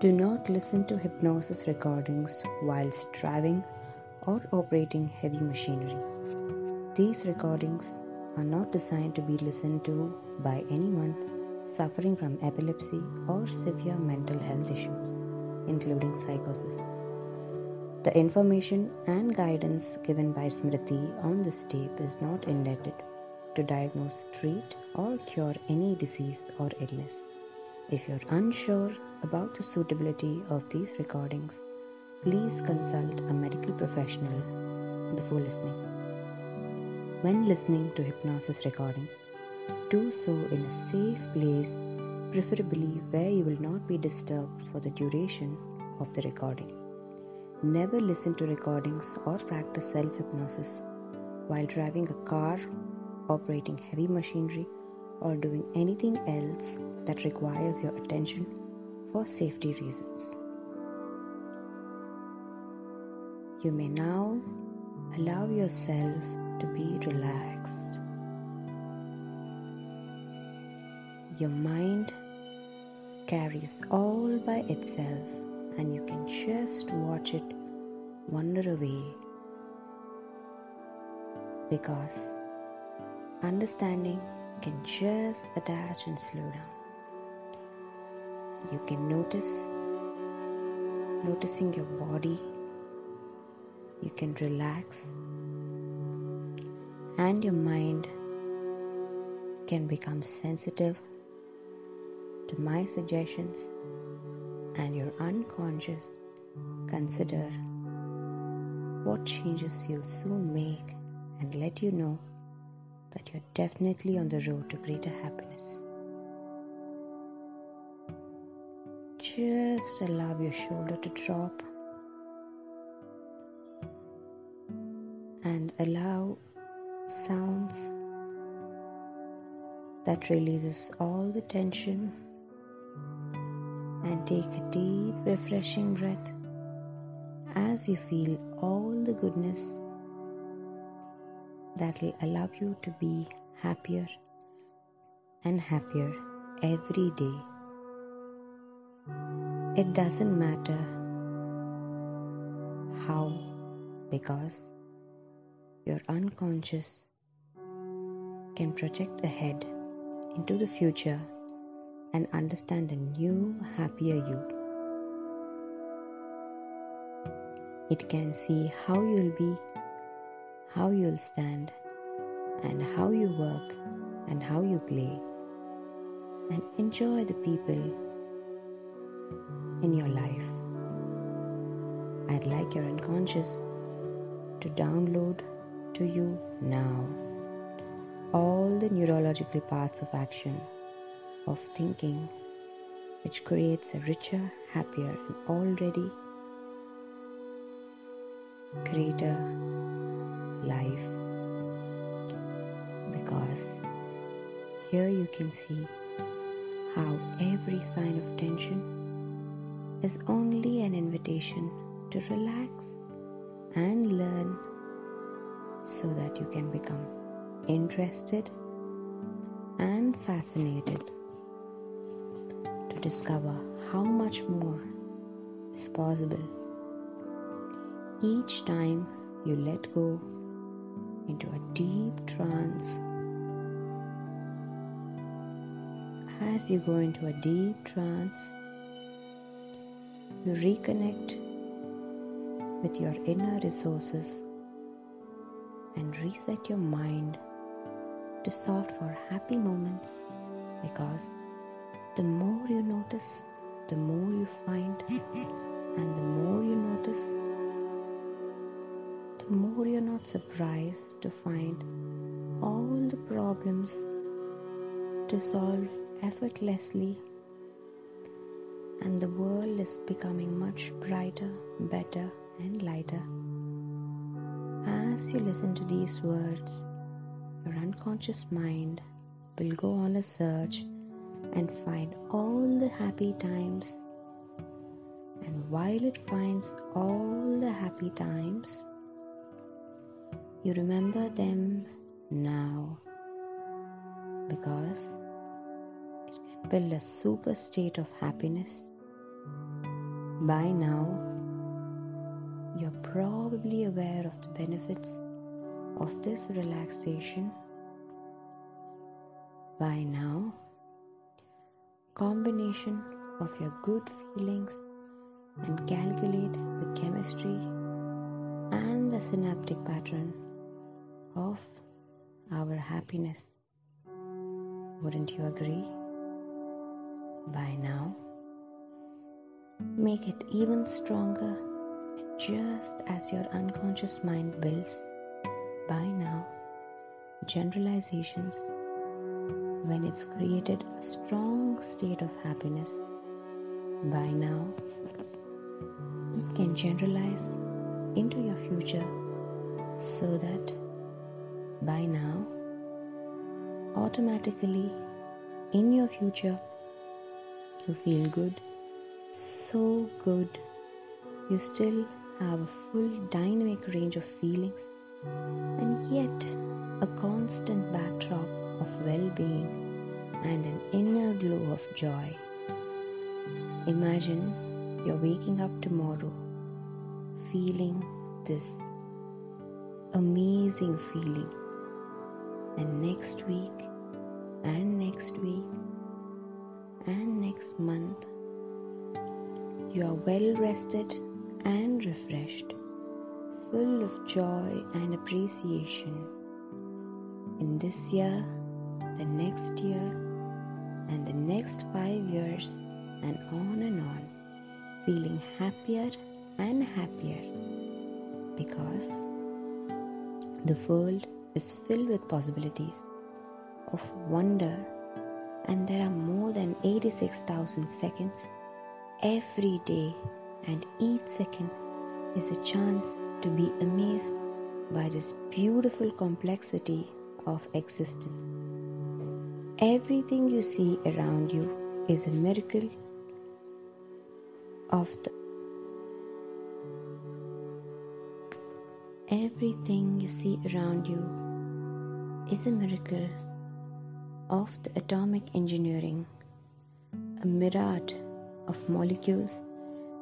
Do not listen to hypnosis recordings whilst driving or operating heavy machinery. These recordings are not designed to be listened to by anyone suffering from epilepsy or severe mental health issues, including psychosis. The information and guidance given by Smriti on this tape is not intended to diagnose, treat, or cure any disease or illness. If you're unsure about the suitability of these recordings, please consult a medical professional before listening. When listening to hypnosis recordings, do so in a safe place, preferably where you will not be disturbed for the duration of the recording. Never listen to recordings or practice self hypnosis while driving a car, operating heavy machinery, or doing anything else that requires your attention for safety reasons. You may now allow yourself to be relaxed. Your mind carries all by itself, and you can just watch it wander away because understanding can just attach and slow down. You can notice noticing your body. You can relax and your mind can become sensitive to my suggestions and your unconscious consider what changes you'll soon make and let you know that you're definitely on the road to greater happiness. Just allow your shoulder to drop and allow sounds that releases all the tension and take a deep refreshing breath as you feel all the goodness that will allow you to be happier and happier every day. It doesn't matter how, because your unconscious can project ahead into the future and understand a new, happier you. It can see how you'll be how you'll stand, and how you work, and how you play, and enjoy the people in your life. I'd like your unconscious to download to you now all the neurological parts of action of thinking which creates a richer, happier, and already greater life. Because here you can see how every sign of tension is only an invitation to relax and learn so that you can become interested and fascinated to discover how much more is possible each time you let go into a deep trance. As you go into a deep trance, you reconnect with your inner resources and reset your mind to sought for happy moments because the more you notice, the more you find, and the more you notice, more you're not surprised to find all the problems dissolve effortlessly and the world is becoming much brighter, better, and lighter. As you listen to these words, your unconscious mind will go on a search and find all the happy times. And while it finds all the happy times, you remember them now because it can build a super state of happiness By now, you're probably aware of the benefits of this relaxation. By now, combination of your good feelings and calculate the chemistry and the synaptic pattern of our happiness. Wouldn't you agree? By now, make it even stronger just as your unconscious mind builds by now generalizations when it's created a strong state of happiness by now it can generalize into your future so that by now automatically in your future you feel good so good. You still have a full dynamic range of feelings and yet a constant backdrop of well-being and an inner glow of joy. Imagine you're waking up tomorrow feeling this amazing feeling and next week and next week and next month you are well rested and refreshed, full of joy and appreciation. In this year, the next year, and the next five years, and on and on, feeling happier and happier because the world is filled with possibilities of wonder, and there are more than 86,000 seconds every day, and each second is a chance to be amazed by this beautiful complexity of existence. Everything you see around you is a miracle of the Everything you see around you is a miracle of the atomic engineering, a myriad of molecules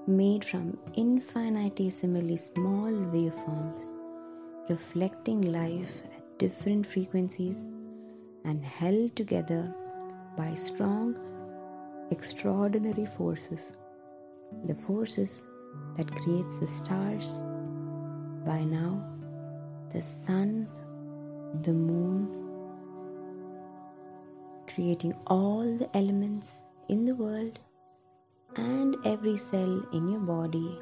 made from infinitesimally small waveforms, reflecting life at different frequencies and held together by strong, extraordinary forces. The forces that creates the stars by now, the sun, the moon, creating all the elements in the world and every cell in your body,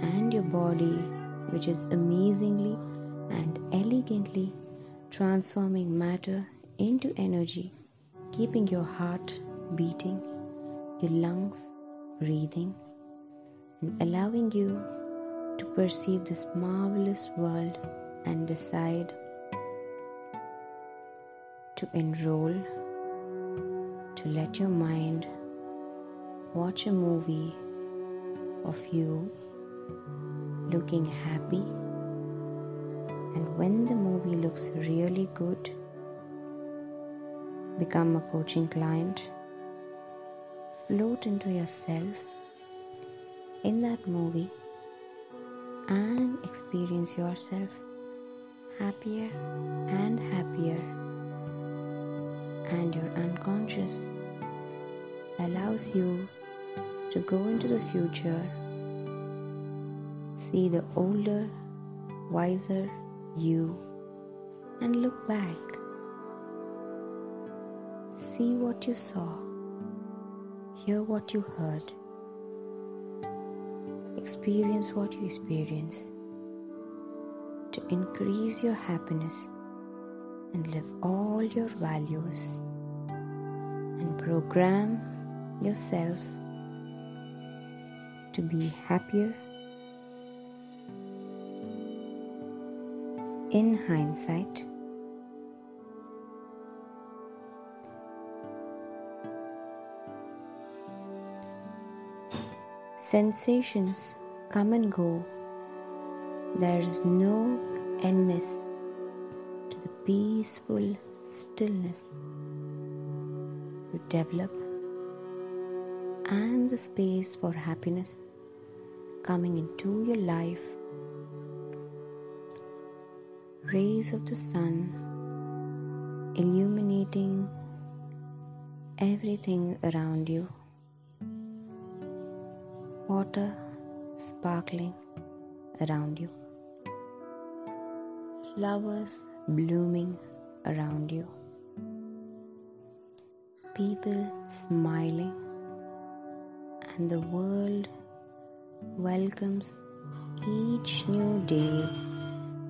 and your body, which is amazingly and elegantly transforming matter into energy, keeping your heart beating, your lungs breathing, and allowing you to perceive this marvelous world and decide to enroll, to let your mind watch a movie of you looking happy, and when the movie looks really good, become a coaching client, float into yourself. In that movie and experience yourself happier and happier, and your unconscious allows you to go into the future, see the older, wiser you, and look back. See what you saw, hear what you heard experience what you experience, to increase your happiness and live all your values, and program yourself to be happier in hindsight. Sensations come and go. There is no endness to the peaceful stillness you develop and the space for happiness coming into your life. Rays of the sun illuminating everything around you. Water sparkling around you. Flowers blooming around you. People smiling, and the world welcomes each new day,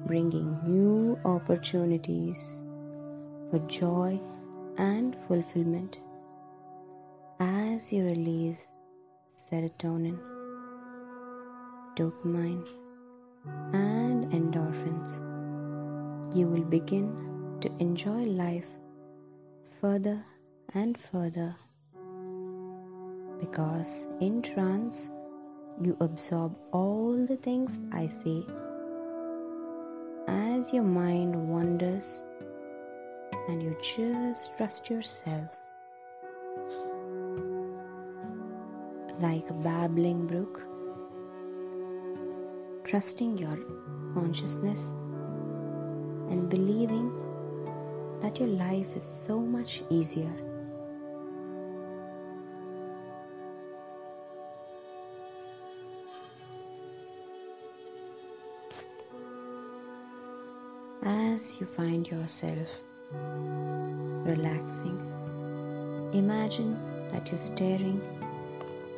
bringing new opportunities for joy and fulfillment as you release serotonin, dopamine, and endorphins. You will begin to enjoy life further and further because in trance you absorb all the things I say as your mind wanders and you just trust yourself like a babbling brook, trusting your consciousness and believing that your life is so much easier. As you find yourself relaxing, imagine that you're staring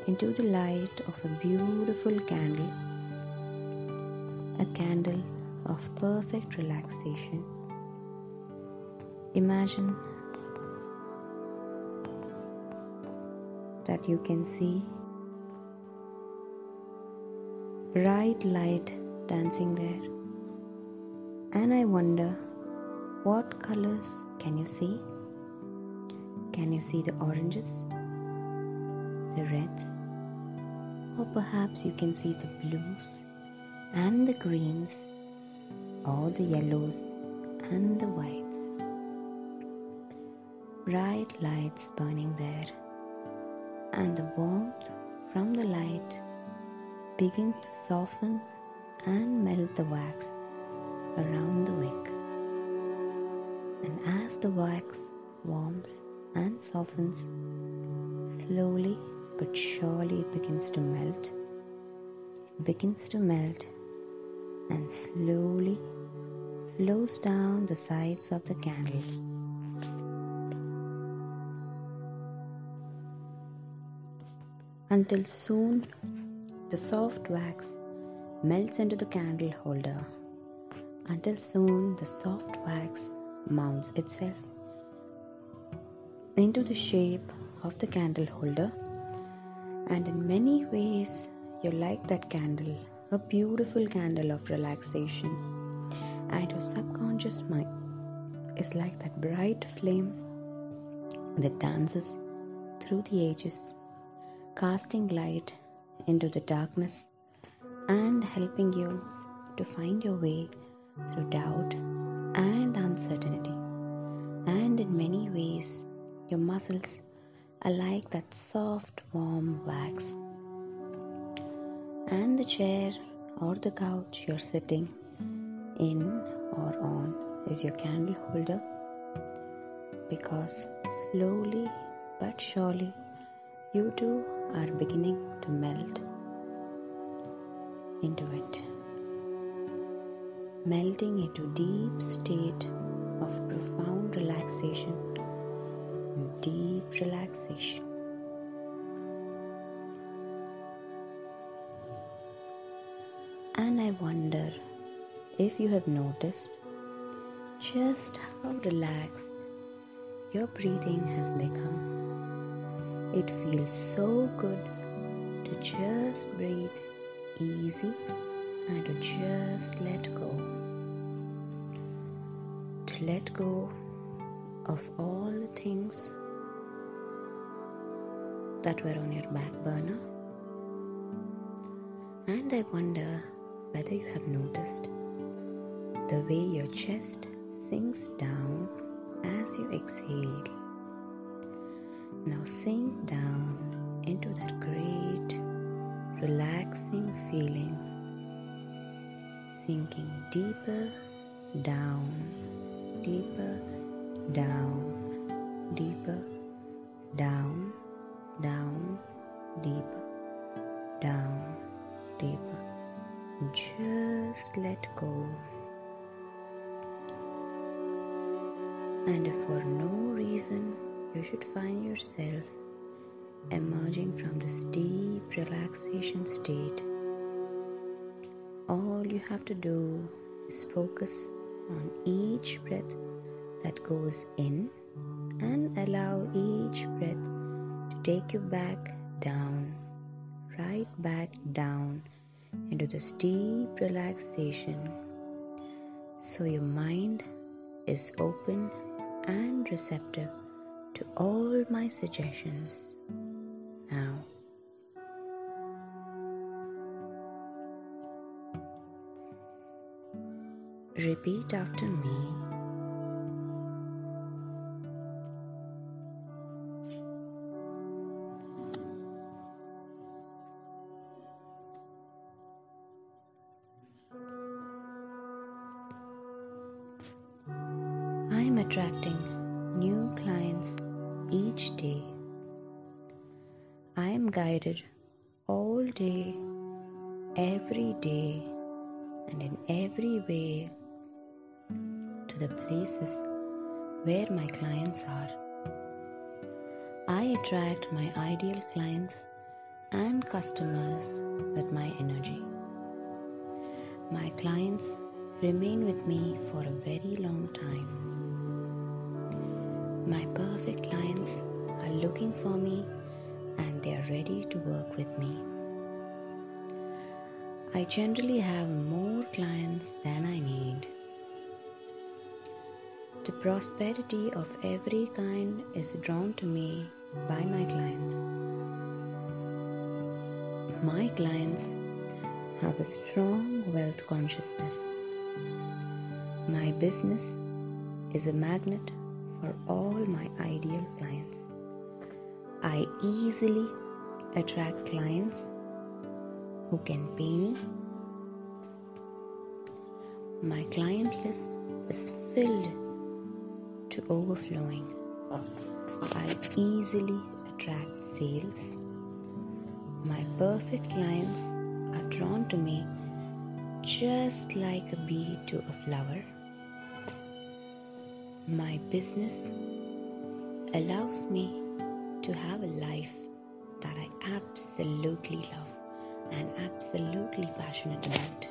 into the light of a beautiful candle, a candle of perfect relaxation. Imagine that you can see bright light dancing there. And I wonder what colors can you see? Can you see the oranges, the reds, or perhaps you can see the blues and the greens, or the yellows and the whites? Bright lights burning there, and the warmth from the light begins to soften and melt the wax around the wick. And as the wax warms and softens, slowly but surely it begins to melt. It begins to melt and slowly flows down the sides of the candle. Until soon the soft wax melts into the candle holder until soon the soft wax mounts itself into the shape of the candle holder and in many ways you're like that candle a beautiful candle of relaxation and your subconscious mind is like that bright flame that dances through the ages casting light into the darkness and helping you to find your way through doubt and uncertainty. And in many ways, your muscles are like that soft, warm wax. And the chair or the couch you're sitting in or on is your candle holder. Because slowly but surely you too are beginning to melt into it. Melting into deep state of profound relaxation deep relaxation and i wonder if you have noticed just how relaxed your breathing has become it feels so good to just breathe easy and to just let go. To let go of all things that were on your back burner. And I wonder whether you have noticed the way your chest sinks down as you exhale. Now sink down into that great, relaxing feeling, sinking deeper down, deeper down, deeper down, down, deeper, down, deeper. Just let go. And for no reason you should find yourself emerging from this deep relaxation state, all you have to do is focus on each breath that goes in and allow each breath take you back down, right back down into this deep relaxation so your mind is open and receptive to all my suggestions. Now, repeat after me. Attracting new clients each day. I am guided all day, every day, and in every way to the places where my clients are. I attract my ideal clients and customers with my energy. My clients remain with me for a very long time. My perfect clients are looking for me and they are ready to work with me. I generally have more clients than I need. The prosperity of every kind is drawn to me by my clients. My clients have a strong wealth consciousness. My business is a magnet for all my ideal clients. I easily attract clients who can pay me. My client list is filled to overflowing. I easily attract sales. My perfect clients are drawn to me just like a bee to a flower. My business allows me to have a life that I absolutely love and absolutely passionate about.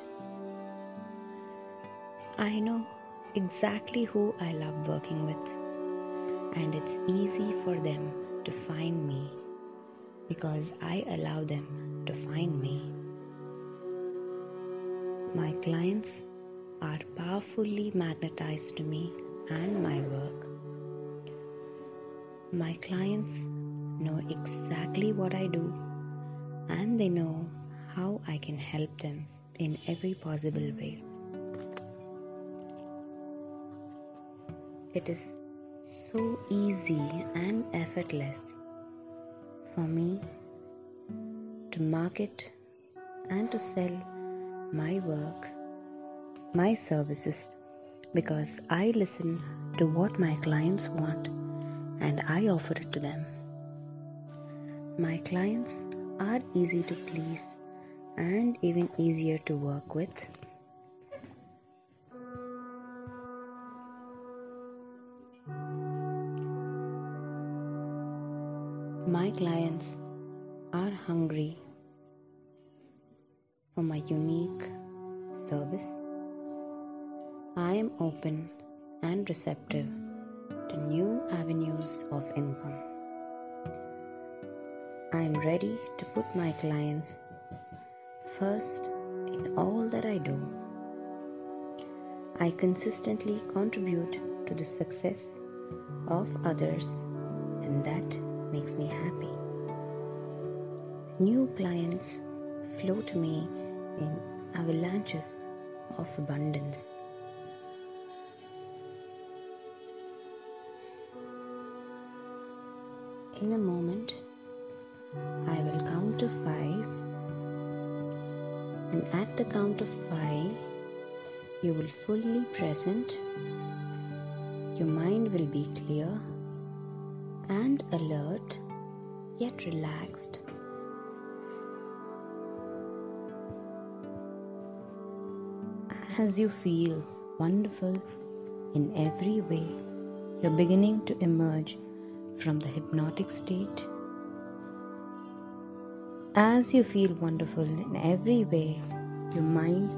I know exactly who I love working with, and it's easy for them to find me because I allow them to find me. My clients are powerfully magnetized to me and my work. My clients know exactly what I do and they know how I can help them in every possible way. It is so easy and effortless for me to market and to sell my work, my services, because I listen to what my clients want and I offer it to them. My clients are easy to please and even easier to work with. My clients are hungry for my unique service. I am open and receptive to new avenues of income. I am ready to put my clients first in all that I do. I consistently contribute to the success of others, and that makes me happy. New clients flow to me in avalanches of abundance. In a moment, I will count to five, and at the count of five, you will fully present. Your mind will be clear and alert, yet relaxed. As you feel wonderful in every way, you're beginning to emerge from the hypnotic state. As you feel wonderful in every way, your mind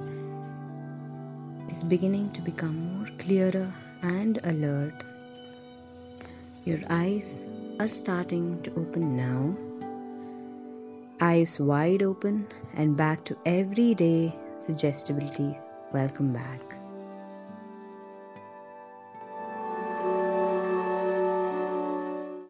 is beginning to become more clearer and alert. Your eyes are starting to open now. Eyes wide open and back to everyday suggestibility. Welcome back.